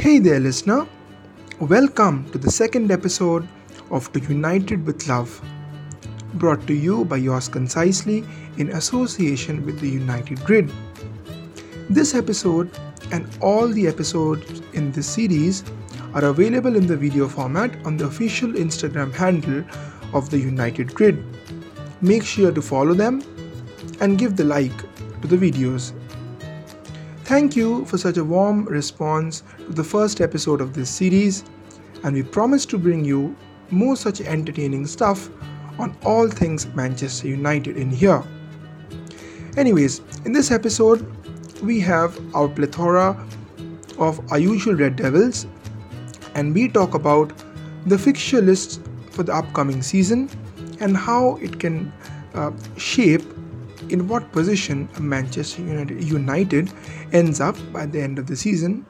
Hey there, listener. Welcome to the second episode of The United with Love, brought to you by yours concisely in association with the United Grid. This episode and all the episodes in this series are available in the video format on the official Instagram handle of the United Grid. Make sure to follow them and give the like to the videos. Thank you for such a warm response to the first episode of this series, and we promise to bring you more such entertaining stuff on all things Manchester United in here. Anyways, in this episode, we have our plethora of our usual Red Devils, and we talk about the fixture lists for the upcoming season and how it can uh, shape in what position Manchester United, ends up by the end of the season.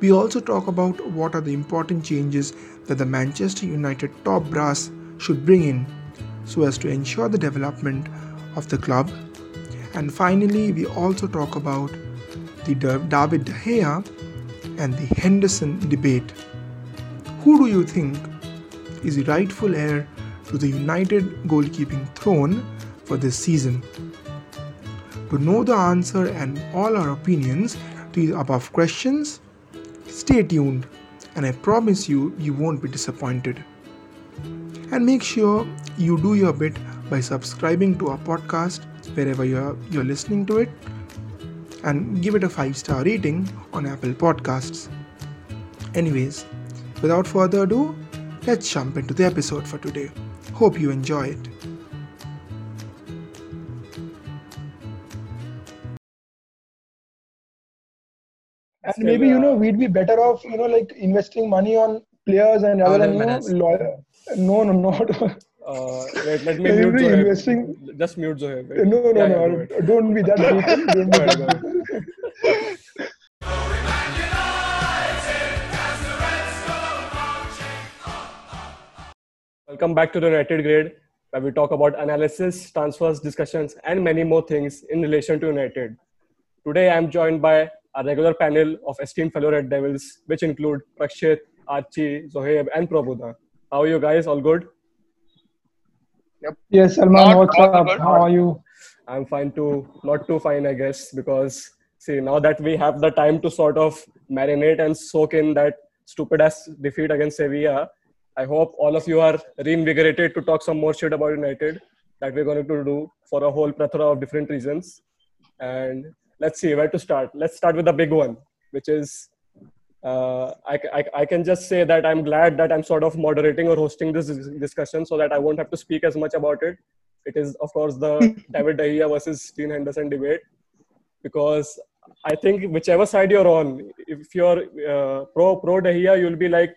We also talk about what are the important changes that the Manchester United top brass should bring in so as to ensure the development of the club. And finally, we also talk about the David De Gea and the Henderson debate. Who do you think is the rightful heir to the United goalkeeping throne for this season. To know the answer and all our opinions to the above questions, stay tuned and I promise you, you won't be disappointed. And make sure you do your bit by subscribing to our podcast wherever you're, you're listening to it and give it a 5 star rating on Apple Podcasts. Anyways, without further ado, let's jump into the episode for today. Hope you enjoy it. And maybe you know we'd be better off you know like investing money on players and rather than you know lawyer no no not uh, wait, let me mute Zohaib. investing just mute Zohaib. Wait. no no yeah, no yeah, don't be that brutal don't be that brutal. Welcome back to the United Grade, where we talk about analysis, transfers, discussions, and many more things in relation to United. Today, I'm joined by a regular panel of esteemed fellow Red Devils, which include Prakshit, Archie, Zohaib, and Prabhuda. How are you guys? All good? Yep. Yes, Salman, what's up? How are you? I'm fine too. Not too fine, I guess, because see, now that we have the time to sort of marinate and soak in that stupid ass defeat against Sevilla, I hope all of you are reinvigorated to talk some more shit about United that we're going to do for a whole plethora of different reasons. And let's see where to start. Let's start with the big one, which is uh, I, I, I, can just say that I'm glad that I'm sort of moderating or hosting this discussion so that I won't have to speak as much about it. It is, of course, the David Gea versus Dean Henderson debate because I think whichever side you're on, if you're uh, pro pro Gea, you'll be like,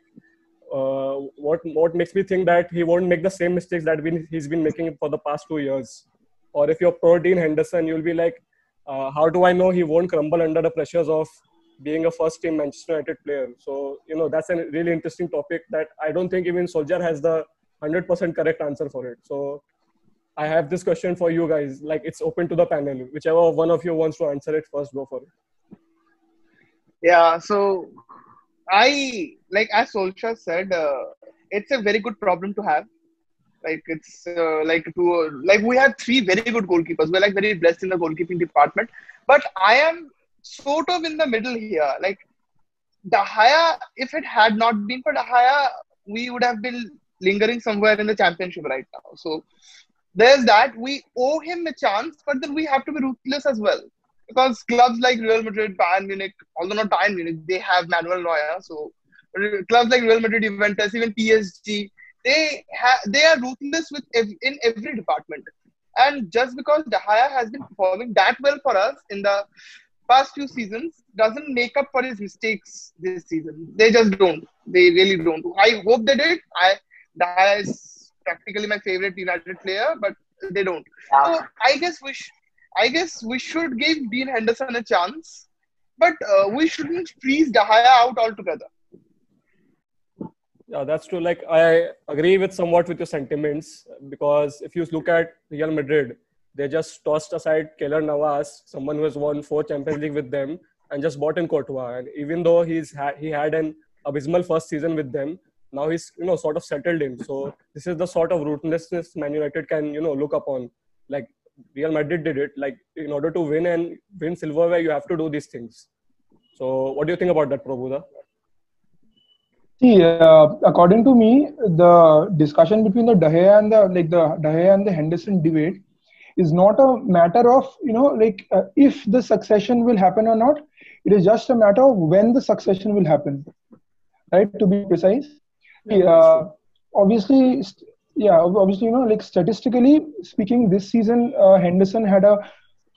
uh, what what makes me think that he won't make the same mistakes that he's been making for the past two years. Or if you're pro Dean Henderson, you'll be like, uh, how do I know he won't crumble under the pressures of being a first team Manchester United player? So, you know, that's a really interesting topic that I don't think even Solskjaer has the 100% correct answer for it. So, I have this question for you guys. Like, it's open to the panel. Whichever one of you wants to answer it first, go for it. Yeah, so I, like, as Solskjaer said, uh, it's a very good problem to have like it's uh, like uh, like we have three very good goalkeepers. We're like very blessed in the goalkeeping department. But I am sort of in the middle here. Like Gea, if it had not been for Gea, we would have been lingering somewhere in the championship right now. So there's that. We owe him a chance, but then we have to be ruthless as well. Because clubs like Real Madrid, Bayern Munich, although not Bayern Munich, they have Manuel Neuer. So clubs like Real Madrid, Juventus, even PSG, they have they are ruthless with ev- in every department. And just because Gea has been performing that well for us in the past few seasons doesn't make up for his mistakes this season. They just don't. They really don't. I hope they did. I Gea is practically my favorite United player, but they don't. So I guess we sh- I guess we should give Dean Henderson a chance, but uh, we shouldn't freeze Gea out altogether. That's true. Like I agree with somewhat with your sentiments because if you look at Real Madrid, they just tossed aside Keylor Navas, someone who has won four Champions League with them, and just bought in Courtois. And even though he's ha- he had an abysmal first season with them, now he's you know sort of settled in. So this is the sort of ruthlessness Man United can you know look upon. Like Real Madrid did it. Like in order to win and win silverware, you have to do these things. So what do you think about that, Prabhuda? See, uh, according to me, the discussion between the De Gea and the like the De Gea and the Henderson debate is not a matter of you know like uh, if the succession will happen or not. It is just a matter of when the succession will happen, right? To be precise. Yeah, uh, obviously, yeah, obviously, you know, like statistically speaking, this season uh, Henderson had a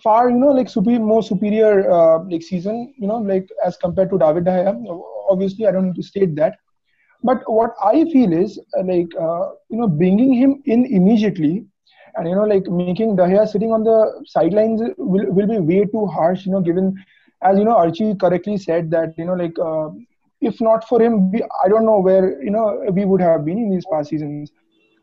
far, you know, like super, more superior uh, like season, you know, like as compared to David De Gea. Obviously, I don't need to state that but what I feel is uh, like uh, you know bringing him in immediately, and you know like making Gea sitting on the sidelines will will be way too harsh. You know, given as you know Archie correctly said that you know like uh, if not for him, we, I don't know where you know we would have been in these past seasons.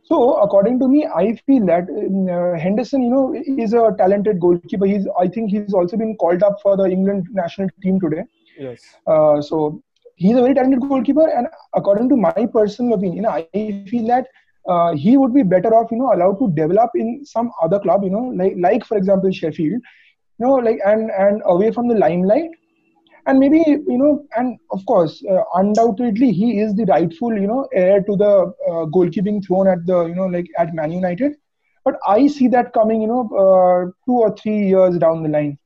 So according to me, I feel that uh, Henderson, you know, is a talented goalkeeper. He's I think he's also been called up for the England national team today. Yes. Uh, so he's a very talented goalkeeper, and according to my personal opinion, I feel that uh, he would be better off, you know, allowed to develop in some other club, you know, like like for example Sheffield, you know, like and and away from the limelight, and maybe you know, and of course, uh, undoubtedly he is the rightful, you know, heir to the uh, goalkeeping throne at the, you know, like at Man United, but I see that coming, you know, uh, two or three years down the line.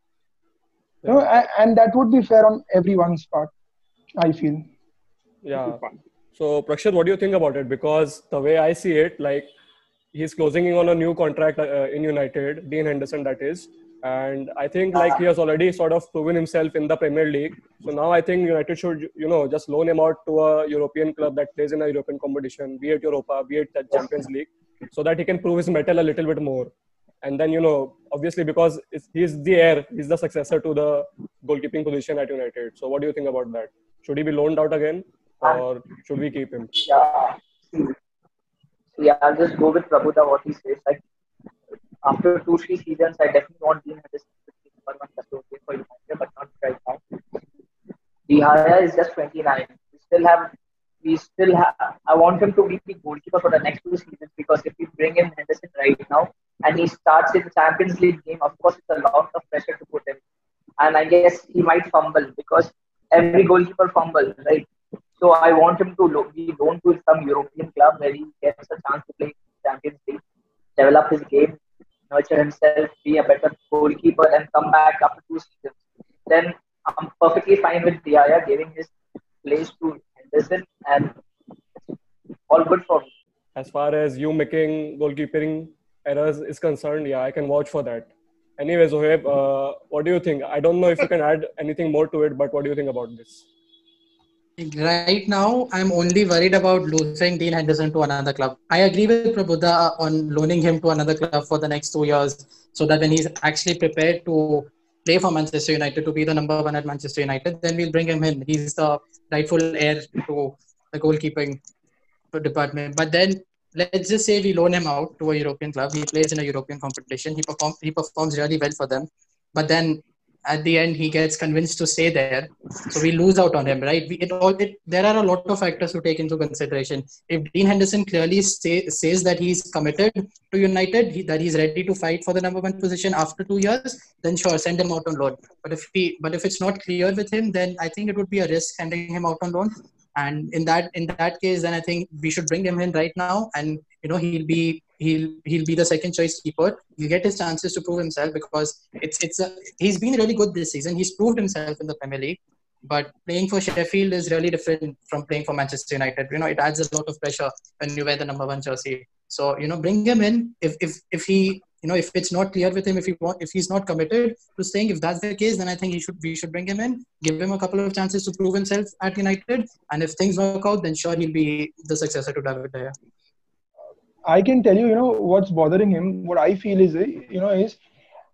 You know, and, and that would be fair on everyone's part. I feel. Yeah. So Prakshit, what do you think about it? Because the way I see it, like he's closing in on a new contract uh, in United, Dean Henderson, that is, and I think like he has already sort of proven himself in the Premier League. So now I think United should, you know, just loan him out to a European club that plays in a European competition, be it Europa, be it the Champions League, so that he can prove his mettle a little bit more. And then you know, obviously, because he's the heir, he's the successor to the goalkeeping position at United. So what do you think about that? Should he be loaned out again, ah. or should we keep him? Yeah, yeah. I'll just go with Prabhuda what he says. Like after two three seasons, I definitely want Dean Henderson to be number one custodian for United, but not right now. Gea is just 29. We still have. We still have. I want him to be the goalkeeper for the next two seasons because if we bring in Henderson right now and he starts in the Champions League game, of course it's a lot of pressure to put him. And I guess he might fumble because every goalkeeper fumbles, right? So I want him to lo- be loaned to some European club where he gets a chance to play Champions League, develop his game, nurture himself, be a better goalkeeper, and come back after two seasons. Then I'm perfectly fine with Gea giving his place to Henderson, and all good for me. As far as you making goalkeeping errors is concerned, yeah, I can vouch for that. Anyways, Zohaib, uh, what do you think? I don't know if you can add anything more to it, but what do you think about this? Right now, I'm only worried about losing Dean Henderson to another club. I agree with Prabhuda on loaning him to another club for the next two years so that when he's actually prepared to play for Manchester United, to be the number one at Manchester United, then we'll bring him in. He's the rightful heir to the goalkeeping department. But then let's just say we loan him out to a European club. He plays in a European competition. He performs he performs really well for them. But then at the end he gets convinced to stay there. So we lose out on him, right? We, it all it, there are a lot of factors to take into consideration. If Dean Henderson clearly say, says that he's committed to United, he, that he's ready to fight for the number one position after two years, then sure, send him out on loan. But if he but if it's not clear with him, then I think it would be a risk sending him out on loan and in that in that case then i think we should bring him in right now. And you know he'll be he'll he'll be the second choice keeper. He'll get his chances to prove himself because it's it's a, he's been really good this season. He's proved himself in the premier league. But playing for sheffield is really different from playing for manchester united. You know it adds a lot of pressure when you wear the number one jersey. So you know bring him in. If if if he you know, if it's not clear with him, if he want, if he's not committed to staying, if that's the case, then I think he should we should bring him in, give him a couple of chances to prove himself at United, and if things work out, then sure he'll be the successor to David Gea. I can tell you, you know, what's bothering him. What I feel is, you know, is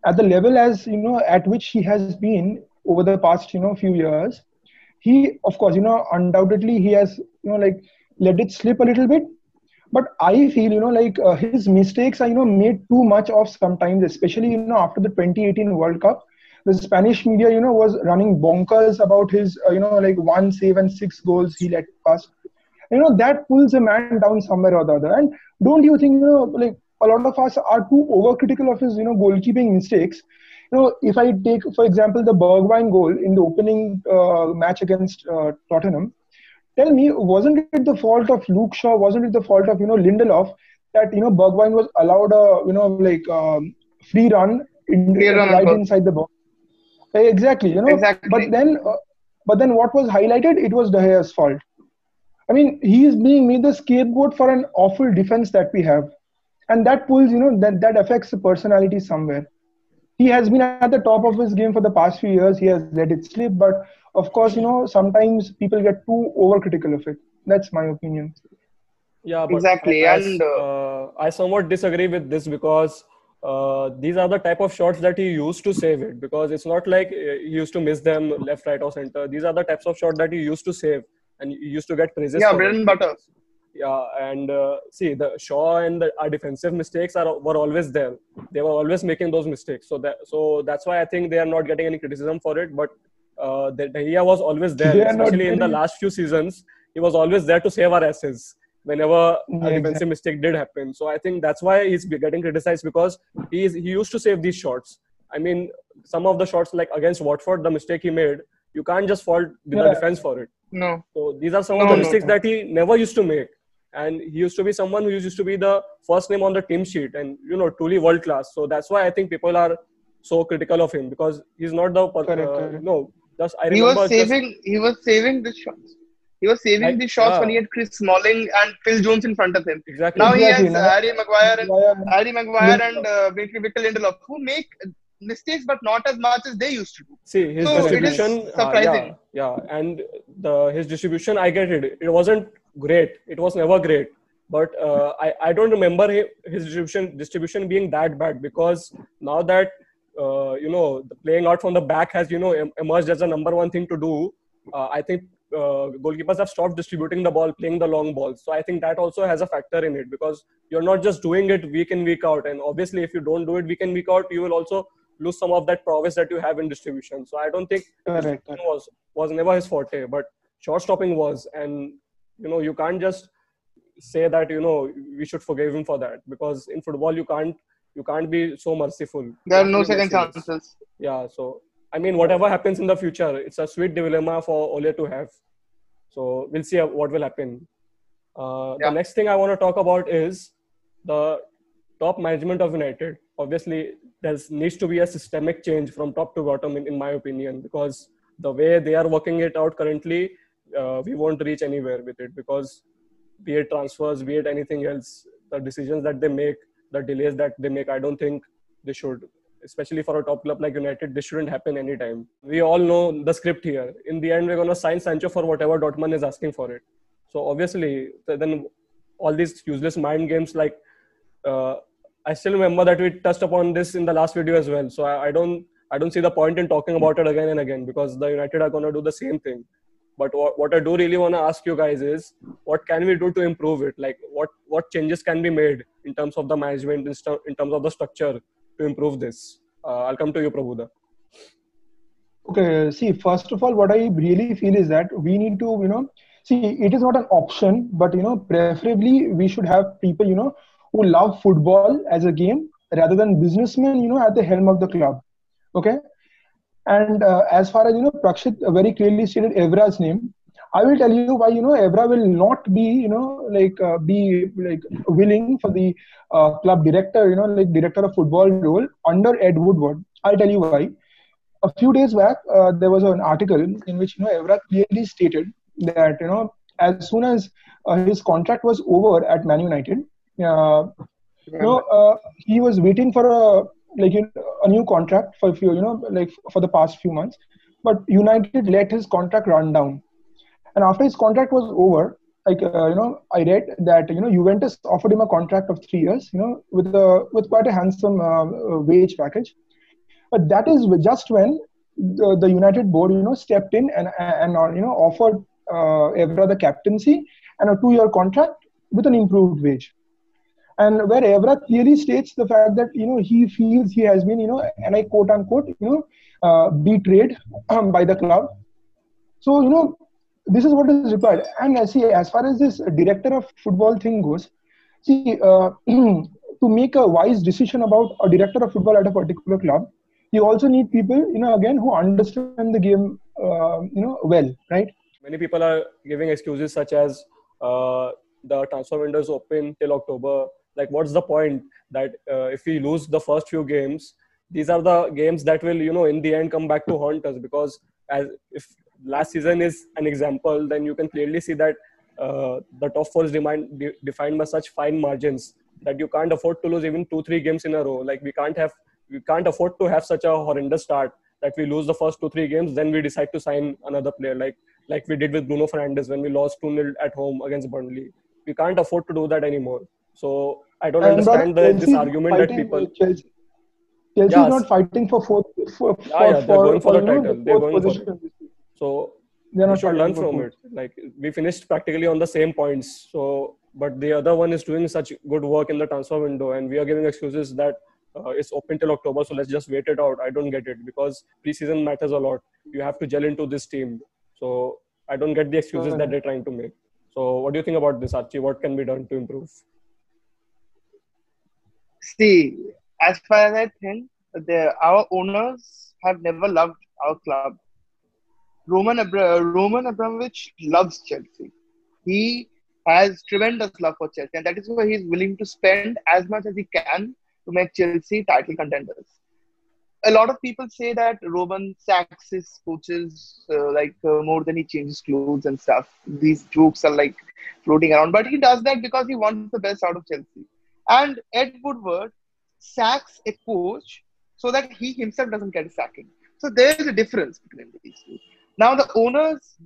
at the level as you know at which he has been over the past, you know, few years. He, of course, you know, undoubtedly he has, you know, like let it slip a little bit but i feel you know like uh, his mistakes are you know made too much of sometimes especially you know after the 2018 world cup the Spanish media, you know, was running bonkers about his, uh, you know, like one save and six goals he let pass. You know, that pulls a man down somewhere or the other. And don't you think, you know, like a lot of us are too overcritical of his, you know, goalkeeping mistakes? You know, if I take, for example, the Bergwijn goal in the opening uh, match against uh, Tottenham, tell me, wasn't it the fault of Luke Shaw? Wasn't it the fault of, you know, Lindelof that, you know, Bergwijn was allowed a, you know, like um, free run, in, Free run right on inside the box? Eh, Exactly, you know. Exactly. But then, uh, but then, what was highlighted? It was De Gea's fault. I mean, he is being made the scapegoat for an awful defense that we have, and that pulls, you know, that that affects the personality somewhere. He has been at the top of his game for the past few years. He has let it slip, but of course, you know, sometimes people get too overcritical of it. That's my opinion. Yeah, but Exactly, I, I, and, uh, I somewhat disagree with this because uh, these are the type of shots that he used to save it. Because it's not like uh, he used to miss them left, right, or center. These are the types of shots that he used to save, and he used to get praises. Yeah, bread and butter. Yeah, and uh, see, the Shaw and the, our defensive mistakes are were always there. They were always making those mistakes. So that so that's why I think they are not getting any criticism for it. But uh, the De was always there, They are not especially in the last few seasons. He was always there to save our asses whenever a defensive exactly. mistake did happen. So I think that's why he's getting criticized because he is, he used to save these shots. I mean, some of the shots like against Watford, the mistake he made, you can't just fault the Yeah. defense for it. No. So these are some No, of the no, mistakes no. that he never used to make. And he used to be someone who used to be the first name on the team sheet and, you know, truly world class. So that's why I think people are so critical of him because he's not the, per- Correct, uh, correct. no, just I He remember was just- saving. He was saving the shots. He was saving Like, the shots yeah. when he had Chris Smalling and Phil Jones in front of him. exactly. Now he has now- Harry Maguire and Maguire- Harry Maguire and uh, Victor Victor Lindelof who make mistakes but not as much as they used to do. See his So it is distribution, uh, surprising. yeah, yeah, and the his distribution, I get it. It wasn't great. It was never great, but uh, I I don't remember his distribution distribution being that bad because now that uh, you know the playing out from the back has you know emerged as a number one thing to do. Uh, I think uh, goalkeepers have stopped distributing the ball, playing the long balls. So I think that also has a factor in it because you're not just doing it week in week out, and obviously if you don't do it week in week out, you will also lose some of that prowess that you have in distribution. So I don't think distribution was was never his forte, but short stopping was, and you know you can't just say that you know we should forgive him for that because in football you can't you can't be so merciful. There are no have to be second chances. Yeah, so I mean whatever happens in the future, it's a sweet dilemma for Ole to have. So we'll see what will happen. Uh, Yeah. The next thing I want to talk about is the top management of United. Obviously, there needs to be a systemic change from top to bottom, in, in my opinion, because the way they are working it out currently, uh, we won't reach anywhere with it. Because be it transfers, be it anything else, the decisions that they make, the delays that they make, I don't think they should. Especially for a top club like United, this shouldn't happen anytime. We all know the script here. In the end, we're going to sign Sancho for whatever Dortmund is asking for it. So obviously, then all these useless mind games like uh, I still remember that we touched upon this in the last video as well. So I, I don't I don't see the point in talking about it again and again because the United are going to do the same thing. But what, what I do really want to ask you guys is what can we do to improve it? Like what what changes can be made in terms of the management in, stu- in terms of the structure to improve this? Uh, I'll come to you, Prabhuda. Okay, see, first of all, what I really feel is that we need to, you know, see, it is not an option, but, you know, preferably we should have people, you know, who love football as a game rather than businessmen, you know, at the helm of the club. Okay. And uh, as far as, you know, Prakshit very clearly stated Evra's name, I will tell you why, you know, Evra will not be, you know, like, uh, be like willing for the uh, club director, you know, like director of football role under Ed Woodward. I'll tell you why. A few days back, uh, there was an article in which you know Evra clearly stated that you know as soon as uh, his contract was over at Man United, uh, you know uh, he was waiting for a like you know, a new contract for a few you know like for the past few months, but United let his contract run down, and after his contract was over. Like uh, you know, I read that you know Juventus offered him a contract of three years, you know, with a with quite a handsome uh, uh, wage package but that is just when the, the United board, you know, stepped in and and uh, you know offered uh, Evra the captaincy and a two-year contract with an improved wage. and where Evra clearly states the fact that you know he feels he has been you know and I quote unquote you know uh, betrayed um, by the club. So you know this is what is required. And uh, see, as far as this director of football thing goes, see uh, to make a wise decision about a director of football at a particular club, you also need people you know again who understand the game uh, you know well, right? Many people are giving excuses such as uh, the transfer window is open till October like what's the point that uh, if we lose the first few games these are the games that will you know in the end come back to haunt us because as if last season is an example then you can clearly see that uh, the top four is defined, defined by such fine margins that you can't afford to lose even two three games in a row like we can't have we can't afford to have such a horrendous start that we lose the first two three games then we decide to sign another player like like we did with Bruno Fernandes when we lost 2-0 at home against Burnley we can't afford to do that anymore so I don't and understand the, this argument that people. Chelsea, Chelsea yes. is not fighting for fourth. For, for, yeah, yeah, they're for, going for, the title. They're going for it. So they're we should learn from it. Like we finished practically on the same points. So, but the other one is doing such good work in the transfer window, and we are giving excuses that uh, it's open till October. So let's just wait it out. I don't get it because preseason matters a lot. You have to gel into this team. So I don't get the excuses that they're trying to make. So what do you think about this, Archie? What can be done to improve? See, as far as I think, the, our owners have never loved our club. Roman Roman Abramovich loves Chelsea. He has tremendous love for Chelsea, and that is why he's willing to spend as much as he can to make Chelsea title contenders. A lot of people say that Roman sacks his coaches uh, like uh, more than he changes clothes and stuff. These jokes are like floating around, but he does that because he wants the best out of Chelsea. And Ed Woodward sacks a coach so that he himself doesn't get a sacking. So there's a difference between these two. Now the owners,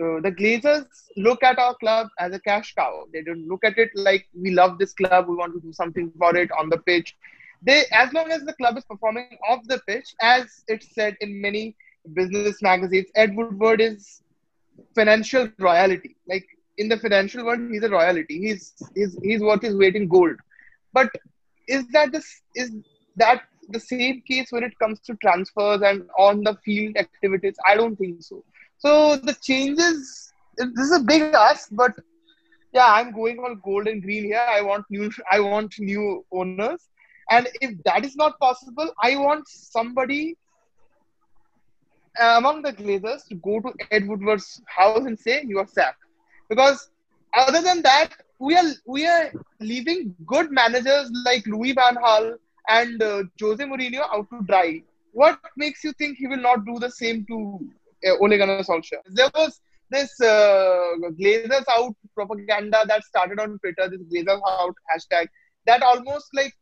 uh, the Glazers look at our club as a cash cow. They don't look at it like we love this club, we want to do something for it on the pitch. They, as long as the club is performing off the pitch, as it's said in many business magazines, Ed Woodward is financial royalty. Like in the financial world, he's a royalty. He's he's he's worth his weight in gold. But is that this is that the same case when it comes to transfers and on the field activities? I don't think so. So the changes. This is a big ask, but yeah, I'm going on gold and green here. I want new. I want new owners, and if that is not possible, I want somebody uh, among the Glazers to go to Ed Woodward's house and say you are sacked. Because other than that, we are we are leaving good managers like Louis Van Gaal and uh, Jose Mourinho out to dry. What makes you think he will not do the same to Ole Gunnar Solskjaer? There was this uh, Glazers out propaganda that started on Twitter. This Glazers out hashtag that almost like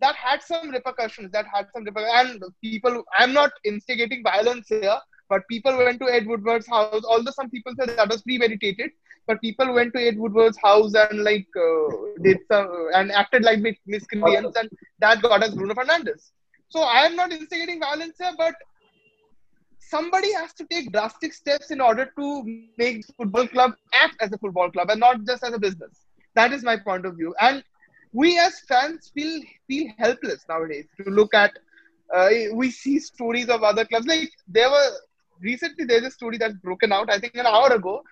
that had some repercussions. That had some repercussions. And people, I'm not instigating violence here, but people went to Ed Woodward's house. Although some people said that was premeditated, but people went to Ed Woodward's house and like uh, did some and acted like miscreants, and that got us Bruno Fernandes. So I am not instigating violence here, but somebody has to take drastic steps in order to make football club act as a football club and not just as a business. That is my point of view. And we as fans feel feel helpless nowadays to look at. Uh, we see stories of other clubs like there were recently there's a story that's broken out. I think an hour ago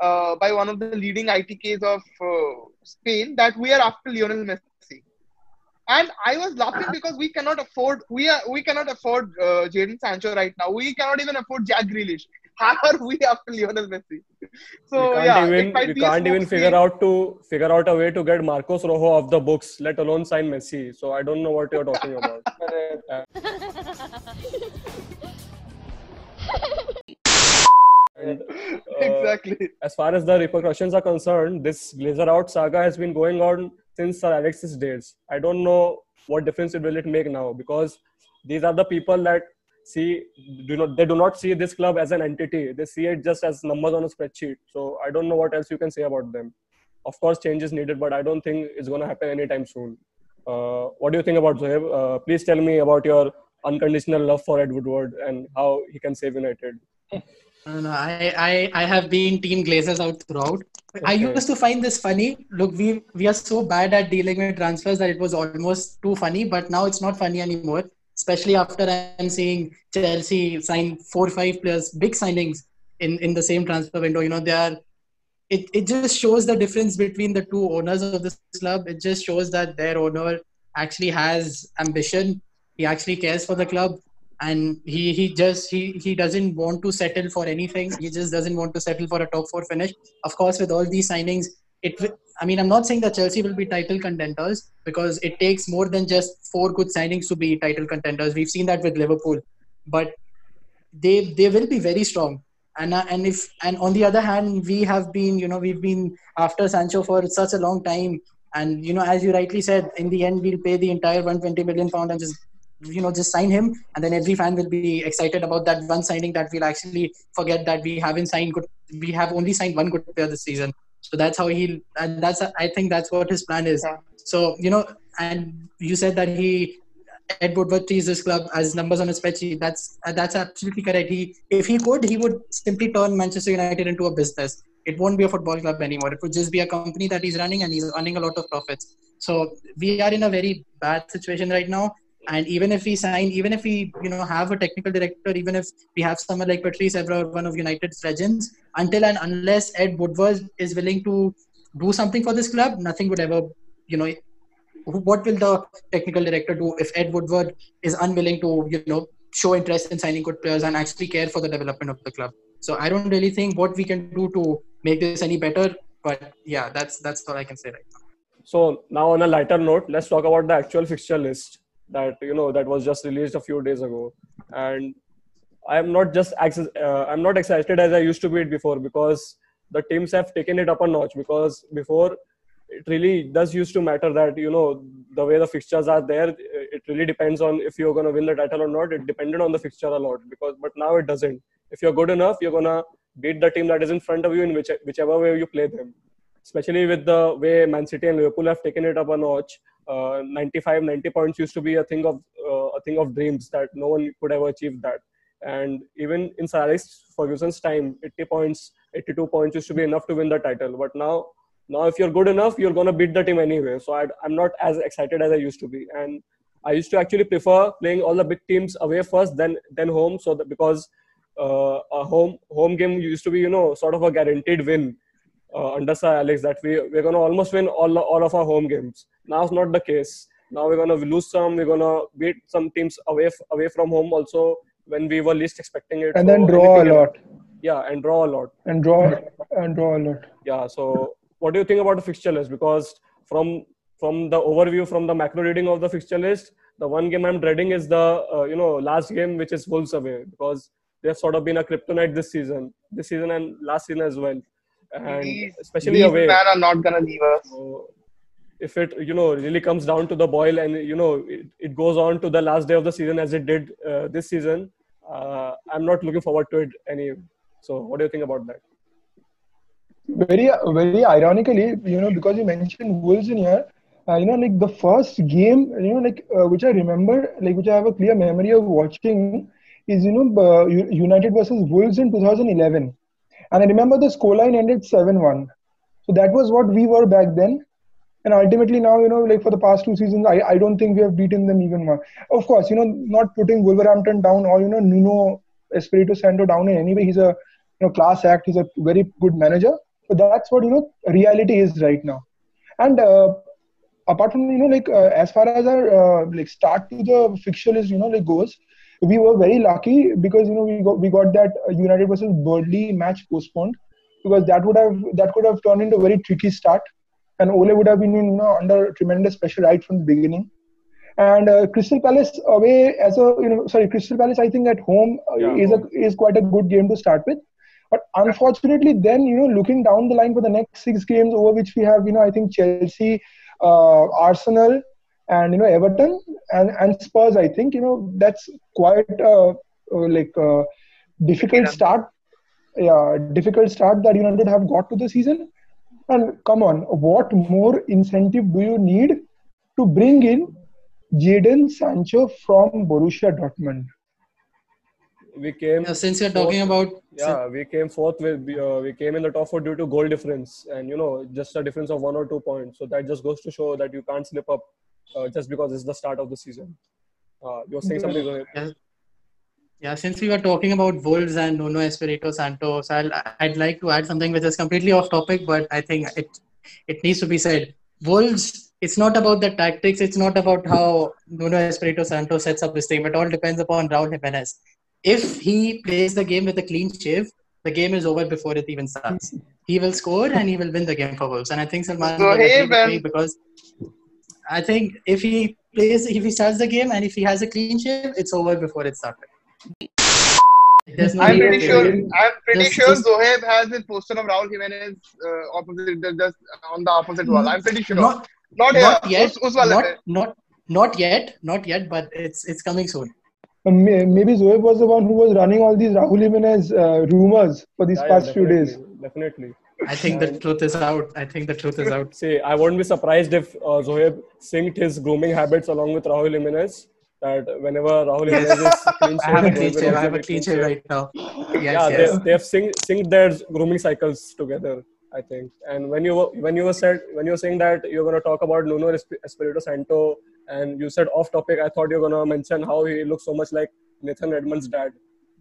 uh, by one of the leading ITKs of uh, Spain that we are after Lionel Messi. And I was laughing because we cannot afford we are we cannot afford uh, Jadon Sancho right now. We cannot even afford Jack Grealish. How are we after Lionel Messi? So we can't yeah, even, we can't even figure out to figure out a way to get Marcos Rojo off the books, let alone sign Messi. So I don't know what you're talking about. And, uh, exactly. As far as the repercussions are concerned, this Glazer out saga has been going on since Sir Alex's days. I don't know what difference it will it make now because these are the people that see do not they do not see this club as an entity. They see it just as numbers on a spreadsheet. So I don't know what else you can say about them. Of course, change is needed, but I don't think it's going to happen anytime soon. Uh, what do you think about Zohaib? Uh, please tell me about your unconditional love for Ed Woodward and how he can save United. No, I, I, I have been Team Glazers out throughout. I used to find this funny. Look, we we are so bad at dealing with transfers that it was almost too funny. But now it's not funny anymore. Especially after I'm seeing Chelsea sign four, five players, big signings in in the same transfer window. You know, they are. It it just shows the difference between the two owners of this club. It just shows that their owner actually has ambition. He actually cares for the club, and he he just he he doesn't want to settle for anything. He just doesn't want to settle for a top four finish of course, with all these signings, it. I mean, I'm not saying that Chelsea will be title contenders because it takes more than just four good signings to be title contenders. We've seen that with Liverpool, but they they will be very strong. And uh, and if and on the other hand, we have been you know we've been after Sancho for such a long time, and you know as you rightly said, in the end we'll pay the entire 120 million pound and just you know just sign him and then every fan will be excited about that one signing that we'll actually forget that we haven't signed good we have only signed one good player this season. So that's how he'll and that's i think that's what his plan is. Yeah. so you know and you said that he ed woodward treats this club as numbers on a spreadsheet that's uh, that's absolutely correct. He if he could he would simply turn manchester united into a business. It won't be a football club anymore. It would just be a company that he's running and he's earning a lot of profits. So we are in a very bad situation right now and even if we sign, even if we, you know, have a technical director, even if we have someone like Patrice Evra, one of United's legends, until and unless Ed Woodward is willing to do something for this club, nothing would ever, you know, what will the technical director do if Ed Woodward is unwilling to, you know, show interest in signing good players and actually care for the development of the club? So I don't really think what we can do to make this any better. But yeah, that's that's all I can say right now. So now on a lighter note, let's talk about the actual fixture list that you know that was just released a few days ago. And I am not just access, uh, I'm not excited as I used to be before because the teams have taken it up a notch. Because before it really does used to matter that you know the way the fixtures are there. It really depends on if you're going to win the title or not. It depended on the fixture a lot because but now it doesn't. If you're good enough, you're gonna beat the team that is in front of you in which, whichever way you play them especially with the way Man City and Liverpool have taken it up a notch. Uh, 95, 90 points used to be a thing of uh, a thing of dreams that no one could ever achieve that. And even in Sir Ferguson's time, 80 points, 82 points used to be enough to win the title. But now, now if you're good enough, you're gonna beat the team anyway. So I, I'm not as excited as I used to be. And I used to actually prefer playing all the big teams away first, then then home. So that because uh, a home home game used to be you know sort of a guaranteed win uh, under Sir Alex that we we're gonna almost win all all of our home games. Now it's not the case. Now we're gonna lose some. We're gonna beat some teams away f- away from home also when we were least expecting it. and So then draw a lot Yeah, and draw a lot. and draw and draw a lot Yeah. So what do you think about the fixture list? Because from from the overview, from the macro reading of the fixture list, the one game I'm dreading is the uh, you know last game, which is Wolves away, because they've sort of been a kryptonite this season, this season and last season as well, and These, especially these away. man are not gonna leave us. So if it you know really comes down to the boil and you know it, it goes on to the last day of the season as it did uh, this season, uh, I'm not looking forward to it any. So what do you think about that? very very ironically you know because you mentioned wolves in here uh, you know like the first game you know like uh, which i remember like which i have a clear memory of watching is you know uh, united versus wolves in 2011 and i remember the scoreline ended 7-1 so that was what we were back then. And ultimately now you know like for the past two seasons i, I don't think we have beaten them even more. Of course you know not putting wolverhampton down or you know nuno espirito santo down in any way. He's a you know class act. He's a very good manager. But that's what you know reality is right now. And uh, apart from you know like uh, as far as our uh, like start to the fixture list you know like goes we were very lucky because you know we got we got that uh, united versus Burnley match postponed because that would have that could have turned into a very tricky start and Ole would have been you know under tremendous pressure right from the beginning. And uh, Crystal Palace away as a you know sorry Crystal Palace I think at home uh, Yeah, is a is quite a good game to start with. But unfortunately then you know looking down the line for the next six games over which we have you know I think Chelsea uh, Arsenal and you know Everton and and Spurs I think you know that's quite uh, uh, like uh, difficult Yeah. start yeah difficult start that United have got to the season and come on what more incentive do you need to bring in Jadon Sancho from Borussia Dortmund we came. Yeah, since you're talking fourth- about yeah, we came fourth with uh, we came in the top four due to goal difference, and you know just a difference of one or two points. So that just goes to show that you can't slip up just because it's the start of the season. Uh, you're saying something. Zohaib? Yeah, since we were talking about Wolves and Nuno Espirito Santo, I'll, I'd like to add something which is completely off topic, but I think it it needs to be said. Wolves, it's not about the tactics, it's not about how Nuno Espirito Santo sets up his team. It all depends upon Raul Jimenez. If he plays the game with a clean shave, the game is over before it even starts. He will score and he will win the game for Wolves. And I think Salman will agree Zohaib with me and- because I think if he plays, if he starts the game and if he has a clean shave, it's over before it started. No I'm pretty to- sure. I'm pretty Just- sure just- Zohaib has his poster of Raul Jimenez uh, opposite, just- just on the opposite wall. I'm pretty sure. Not, Not, here. not yet. Us, us not, not, not yet. Not yet. But it's it's coming soon. Uh, Maybe Zoe was the one who was running all these Raul Jimenez uh, rumors for these Yeah, past yeah, few days. definitely, Definitely. I think the truth is out. I think the truth is out. See, I won't be surprised if uh, Zohaib synced his grooming habits along with Raul Jimenez. That whenever Raul Jimenez is clean I have a clean shave. I have a be clean shave right now. Yes, yeah, yes. they, they have synced, synced their grooming cycles together. I think. And when you were when you were said when you were saying that you're gonna talk about Nuno Espirito Santo and you said off topic, I thought you were gonna mention how he looks so much like Nathan Edmonds' dad.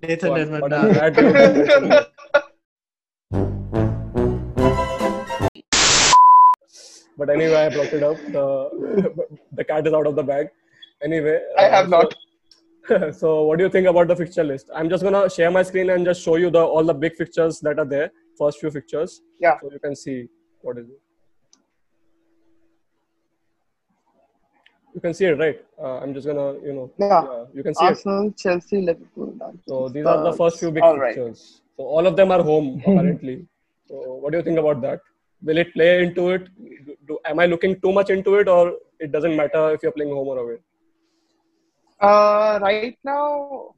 Nathan But- But anyway, I brought it up. The the cat is out of the bag. Anyway, I uh, have so- not. so what do you think about the fixture list? I'm just gonna share my screen and just show you the all the big fixtures that are there, first few fixtures. Yeah. So you can see what is it. You can see it, right? Uh, I'm just gonna, you know, Yeah. you can see it. Arsenal, Chelsea, Liverpool. So these are the first few big All right. fixtures. So all of them are home apparently. So what do you think about that? Will it play into it? Do, am I looking too much into it, or it doesn't matter if you're playing home or away? Uh, right now,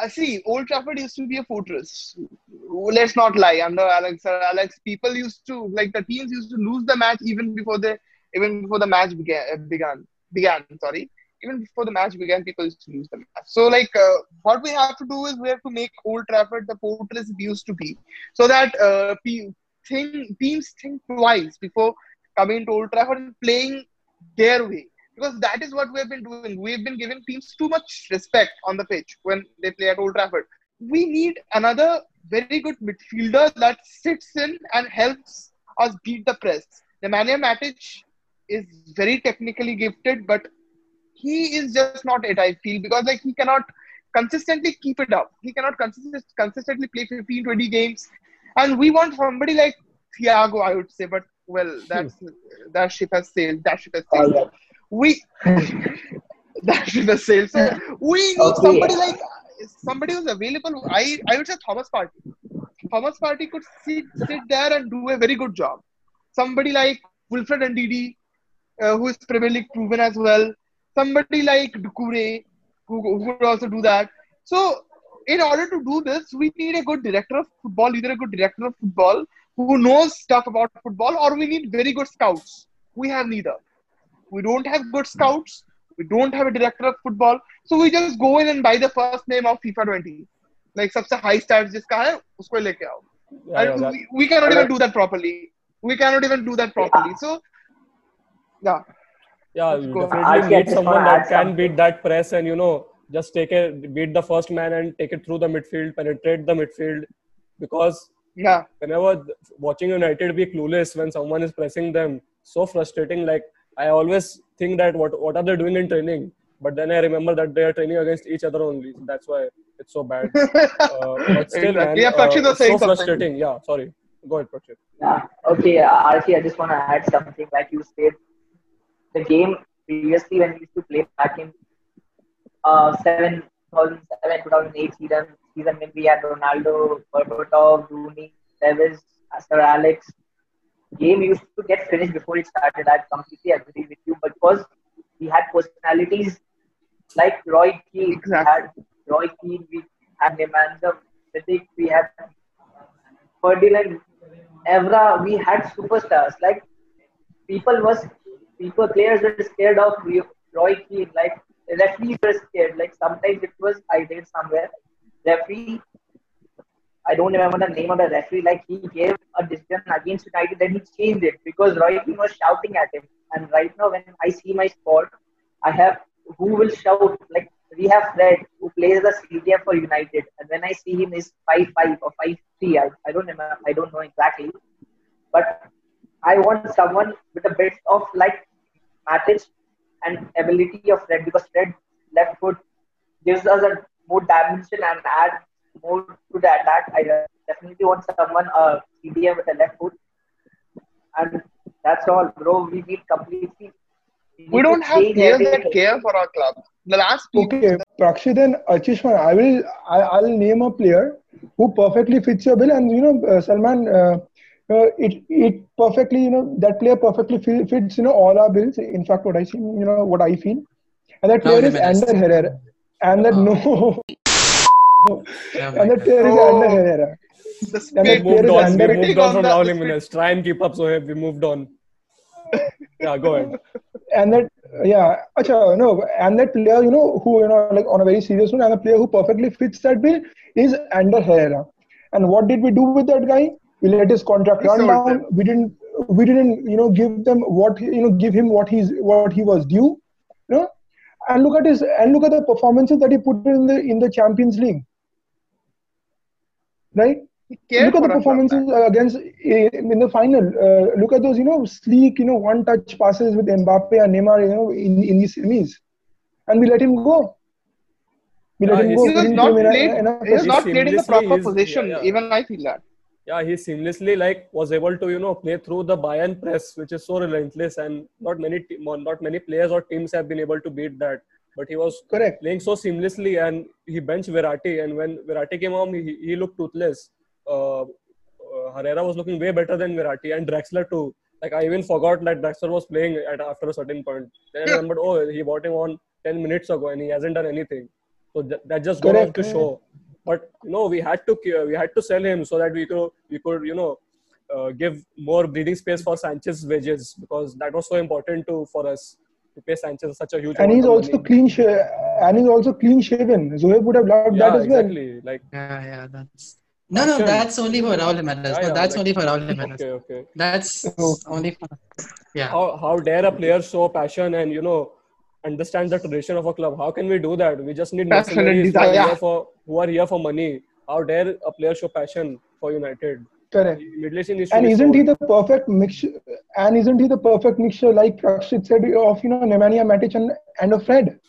I see. Old Trafford used to be a fortress. Let's not lie. Under Alex, Alex, people used to like the teams used to lose the match even before the even before the match began. Began began. Sorry, even before the match began, people used to lose the match. So, like, uh, what we have to do is we have to make Old Trafford the fortress it used to be, so that uh, pe- think, teams think twice before coming to Old Trafford and playing their way because that is what we have been doing. We have been giving teams too much respect on the pitch when they play at Old Trafford. We need another very good midfielder that sits in and helps us beat the press. Nemanja Matic is very technically gifted, but he is just not it. I feel because like he cannot consistently keep it up. He cannot consist- consistently play 15, 20 games, and we want somebody like Thiago, I would say. But well, that's that ship has sailed. That ship has sailed we that should have sailed. So we need Okay. somebody like somebody who's available. I I would say Thomas Partey. Thomas Partey could sit sit there and do a very good job. Somebody like Wilfred Ndidi, uh, who is Premier League proven as well. Somebody like Doucouré, who, who could also do that. So in order to do this, we need a good director of football, either a good director of football who knows stuff about football, or we need very good scouts. We have neither we don't have good scouts. We don't have a director of football. So we just go in and buy the first name of FIFA 20. Like सबसे high stats जिसका है उसको ही लेके आओ. Yeah, yeah, And that- we, we cannot even do that properly. We cannot even do that properly. So yeah, Yeah, you Go definitely Actually, I need just someone wanna that add can something. beat that press and you know just take it, beat the first man and take it through the midfield, penetrate the midfield. Because yeah, whenever watching United be clueless when someone is pressing them, so frustrating. Like I always think that what what are they doing in training? But then I remember that they are training against each other only. That's why it's so bad. Uh, but still, Exactly. man, Yeah, Prakshit uh, was saying so something. frustrating. Yeah, sorry. Go ahead, Prakshit. Yeah. Okay, uh, Archie, I just want to add something. Like you said, the game previously when we used to play back in uh, 7, 2007, 2008 season, season when we had Ronaldo, Berbatov, Rooney, Tevez, Sir Alex, game used to get finished before it started. I completely agree with you. But because we had personalities like Roy Keane, Exactly. we had Roy Keane, we had Nemanja Vidic, we had Ferdinand, Evra, we had superstars. Like people was people players were scared of Roy Keane. Like referees were scared. Like sometimes it was I read somewhere. Referee, I don't remember the name of the referee, like he gave a decision against United, then he changed it because Roy Keane was shouting at him. And right now, when I see my sport, I have who will shout? Like we have Fred who plays the CDM for United, and when I see him is five five or five three, I, I don't remember, I don't know exactly, but I want someone with a bit of like Matic and ability of red because red left foot gives us a more dimension and add more to the attack. I definitely want someone uh CDM with a left foot, and that's all, bro. We need completely. We need don't have players that care for our club. The last two Okay, Prakshit and Achishman, I will I, I'll name a player who perfectly fits your bill, and you know, uh, Salman, uh, uh, it it perfectly you know that player perfectly fi- fits you know all our bills. In fact, what I see, you know, what I feel, and that player Raul is Jimenez. Ander Herrera, and that Oh. no, Yeah, and that player is Oh. Ander Herrera. the And that player moved is on. We moved on from the- Raul the Jimenez. Try and keep up, Zohaib. We moved on. Yeah, go ahead. and that yeah acha, no and that player you know who you know like on a very serious note and a player who perfectly fits that bill is Ander Herrera and what did we do with that guy we let his contract run sold down him. we didn't we didn't you know give them what you know give him what he's what he was due you know and look at his and look at the performances that he put in the in the Champions League right look at the our club, man. performances uh, against uh, in the final. Uh, look at those, you know, sleek, you know, one-touch passes with Mbappe and Neymar, you know, in in the semis, and we let him go. We let Yeah, him he's- go. He was didn't not played. enough- enough He was not played in the proper position. yeah, yeah. Even I feel that. Yeah, he seamlessly like was able to you know play through the Bayern press, which is so relentless, and not many te- not many players or teams have been able to beat that. But he was Correct. playing so seamlessly, and he benched Verratti, and when Verratti came on, he, he looked toothless. Uh, uh, Herrera was looking way better than Verratti and Draxler too. Like I even forgot that Draxler was playing at after a certain point. Then I remembered, oh, he bought him on ten minutes ago, and he hasn't done anything. So that, that just off to show. But you know, we had to we had to sell him so that we could we could you know uh, give more breathing space for Sanchez wages because that was so important to for us to pay Sanchez such a huge. And he's also money. clean, sh- and he's also clean shaven. Zohaib would have loved Yeah, that as well. Like Yeah, yeah, that's no, no. That's only for Raul Jimenez. Yeah, no, that's like- only for Raul Jimenez. okay, okay. That's only for yeah. How how dare a player show passion and you know understand the tradition of a club? How can we do that? We just need Passion and mercenaries who are, here for, who are here for money. How dare a player show passion for United? Correct. East And be isn't he the perfect mixture? And isn't he the perfect mixture, like Prakshit said, of you know Nemanja Matic and, and a Fred?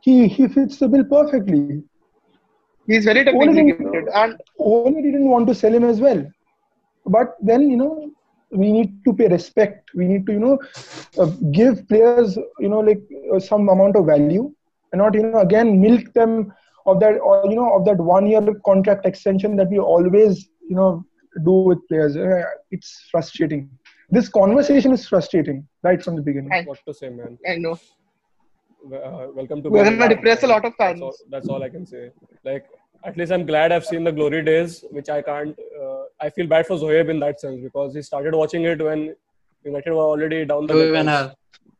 He he fits the bill perfectly. He's very Only technically gifted. And Ole didn't want to sell him as well. But then you know we need to pay respect. We need to you know uh, give players you know like uh, some amount of value, and not you know again milk them of that or you know of that one year contract extension that we always you know do with players. Uh, it's frustrating. This conversation is frustrating right from the beginning. I, What to say, man? I know. Uh, welcome to. We're being gonna depress a lot of That's fans. all, that's all I can say. Like, at least I'm glad I've seen the glory days, which I can't. Uh, I feel bad for Zohaib in that sense because he started watching it when United were already down the. Louis levels. Van Gaal.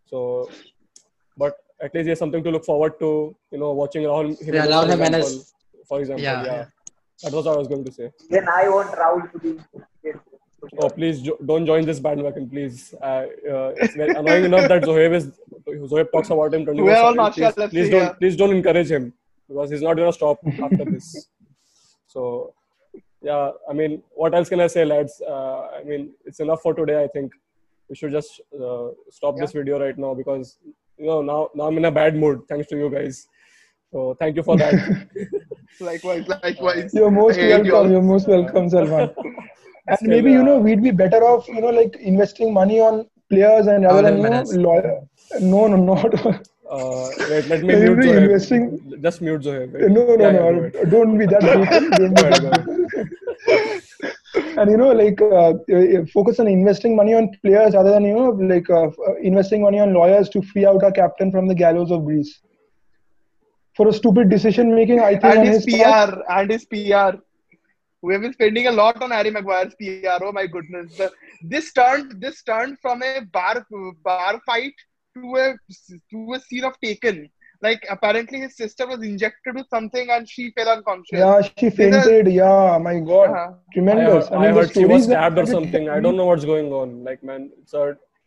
So, but at least he has something to look forward to. You know, watching Raul Jimenez. Yeah, Raul for example- Jimenez. For example, Yeah, yeah, yeah. that was what I was going to say. Then I want Raul to be. Oh, please jo- don't join this bandwagon, please. Uh, uh, it's very annoying enough that Zohaib is Zohaib talks about him 24 We're all 7. Please, please don't please don't encourage him because he's not gonna stop after this. So, yeah, I mean, what else can I say, lads? Uh, I mean, it's enough for today. I think we should just uh, stop this video right now because you know now now I'm in a bad mood thanks to you guys. So thank you for that. Likewise, likewise. You're most I hate you all. welcome. You're most welcome, Salman. and Still, maybe you know uh, we'd be better off, you know, like investing money on players and rather Raul than you know, Jimenez. lawyer. No, no, not. uh, wait, let me mute Zohaib. investing- Just mute Zohaib. wait. No, no, Yeah, yeah, no. go. Don't be that brutal. Don't be that brutal. and you know, like uh, uh, focus on investing money on players rather than you know, like uh, uh, investing money on lawyers to free out our captain from the gallows of Greece. For a stupid decision making, I think And on his his part, PR. And his PR. We have been spending a lot on Harry Maguire's PR. Oh my goodness. The, this turned this turned from a bar bar fight to a to a scene of Taken. like apparently his sister was injected with something and she fell unconscious. Yeah, she fainted. Yeah, my God, Uh-huh. I, tremendous. heard- I I mean, the heard she was stabbed or something. I don't know what's going on. Like, man, it's a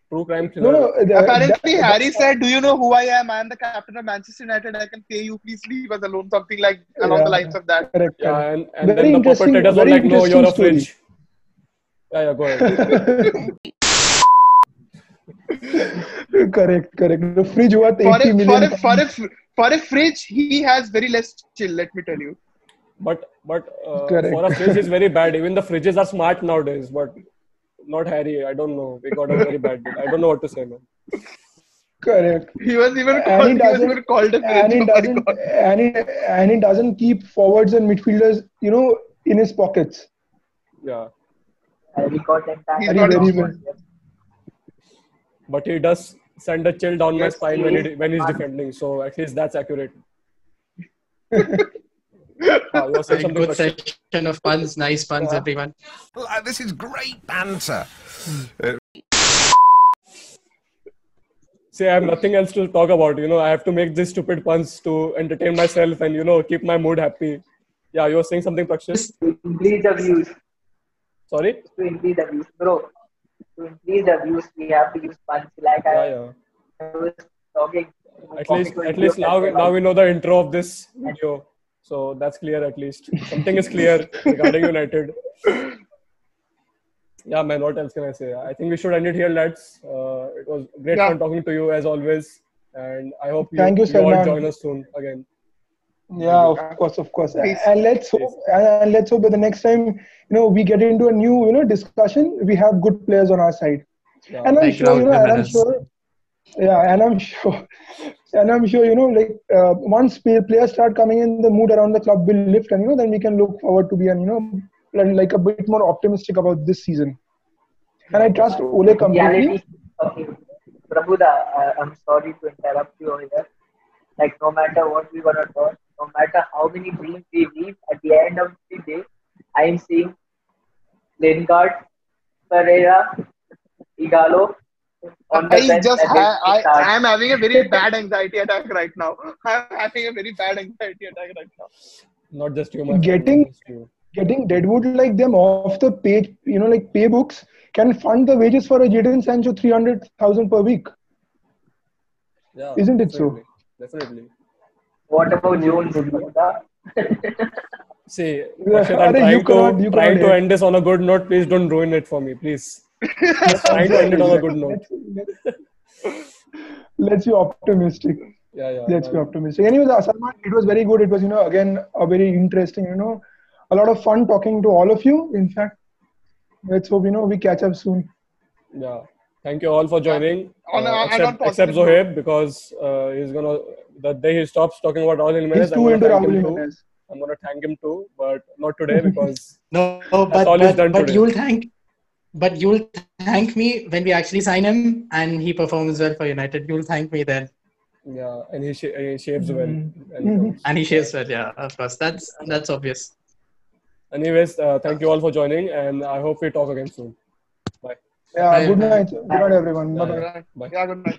true crime No, thriller. no. the- Apparently, that- Harry said, "Do you know who I am? I am the captain of Manchester United. I can pay you. Please leave us alone." Something like along the lines of that. Correct. Yeah, and, and Very then the interesting- perpetrators were very like, no, you're a interesting story. fridge. Yeah, yeah, go ahead. correct, correct. The fridge worth For 80 a, for a, for a, for a fridge, he has very less chill. Let me tell you. But but uh, for a fridge, it's very bad. Even the fridges are smart nowadays, but not Harry. I don't know. We got a very bad deal. I don't know what to say, man. correct. He was even And called. he He, was doesn't- even called a And fridge. he Oh doesn't, and he, and he doesn't keep forwards and midfielders, you know, in his pockets. Yeah, Harry got entire. He's Very, not very well. But he does send a chill down my spine he when is he when he's defending. So at least that's accurate. You saying A something, good Prakash? session of puns, nice puns, everyone. Uh, This is great banter. See, I have nothing else to talk about. You know, I have to make these stupid puns to entertain myself and you know keep my mood happy. Yeah, you were saying something, Prakshit? To increase the views. Sorry. To increase the views, bro. To increase the views, we have to use puns. Like Yeah, I yeah. was talking. At least, at least now, now we know the intro of this video, so that's clear. At least something is clear regarding United. Yeah, man. What else can I say? I think we should end it here, lads. Uh, it was great Yeah. fun talking to you as always, and I hope you, Thank you, you all join us soon again. Yeah, of course, of course. Peace. And let's hope, and let's hope that the next time, you know, we get into a new, you know, discussion, we have good players on our side. Yeah. And I'm Like sure, you know, and I'm sure, yeah, and I'm sure, and I'm sure, you know, like uh, once players start coming in, the mood around the club will lift, and you know, then we can look forward to be, and you know, like- like a bit more optimistic about this season. And I trust Ole completely. reality. Okay, Prabhuda, uh, I'm sorry to interrupt you over here. Like, no matter what we gonna talk, no matter how many dreams we leave, at the end of the day, I am seeing Lingard, Pereira, Ighalo on the I just ha- I, I am having a very bad anxiety attack right now. I am having a very bad anxiety attack right now. Not just you, my Getting- not just you. Getting Deadwood like them off the page, you know, like pay books can fund the wages for a Jadon Sancho 300,000 per week. Yeah, Isn't it so? definitely, Definitely. What about Jones? Prabhuda? See, Yeah, Prakshit, I'm trying you cannot- to you trying to end this on a good note. Please don't ruin it for me, please. trying to end it on a good note. Let's, let's be optimistic. Yeah, yeah. Let's be optimistic. Anyways, uh, Salman, it was very good. It was, you know, again, a very interesting, you know, a lot of fun talking to all of you. In fact, let's hope, you know, we catch up soon. Yeah. Thank you all for joining. Uh, except, positive except note. Zohaib because uh, he's gonna the day he stops talking about Raul Jimenez, He's I'm gonna thank him too. I'm gonna thank him too, but not today because No, but all he's but, done but today. you'll thank, but you'll thank me when we actually sign him and he performs well for United. You'll thank me then, yeah, and he, sh- he shaves well. And he Mhm. and he shares well. Yeah, of course. That's that's obvious. Anyways, uh, thank you all for joining, and I hope we talk again soon. Bye. Yeah, Bye. good night. Good night, everyone. Bye bye. Bye. Yeah, good night.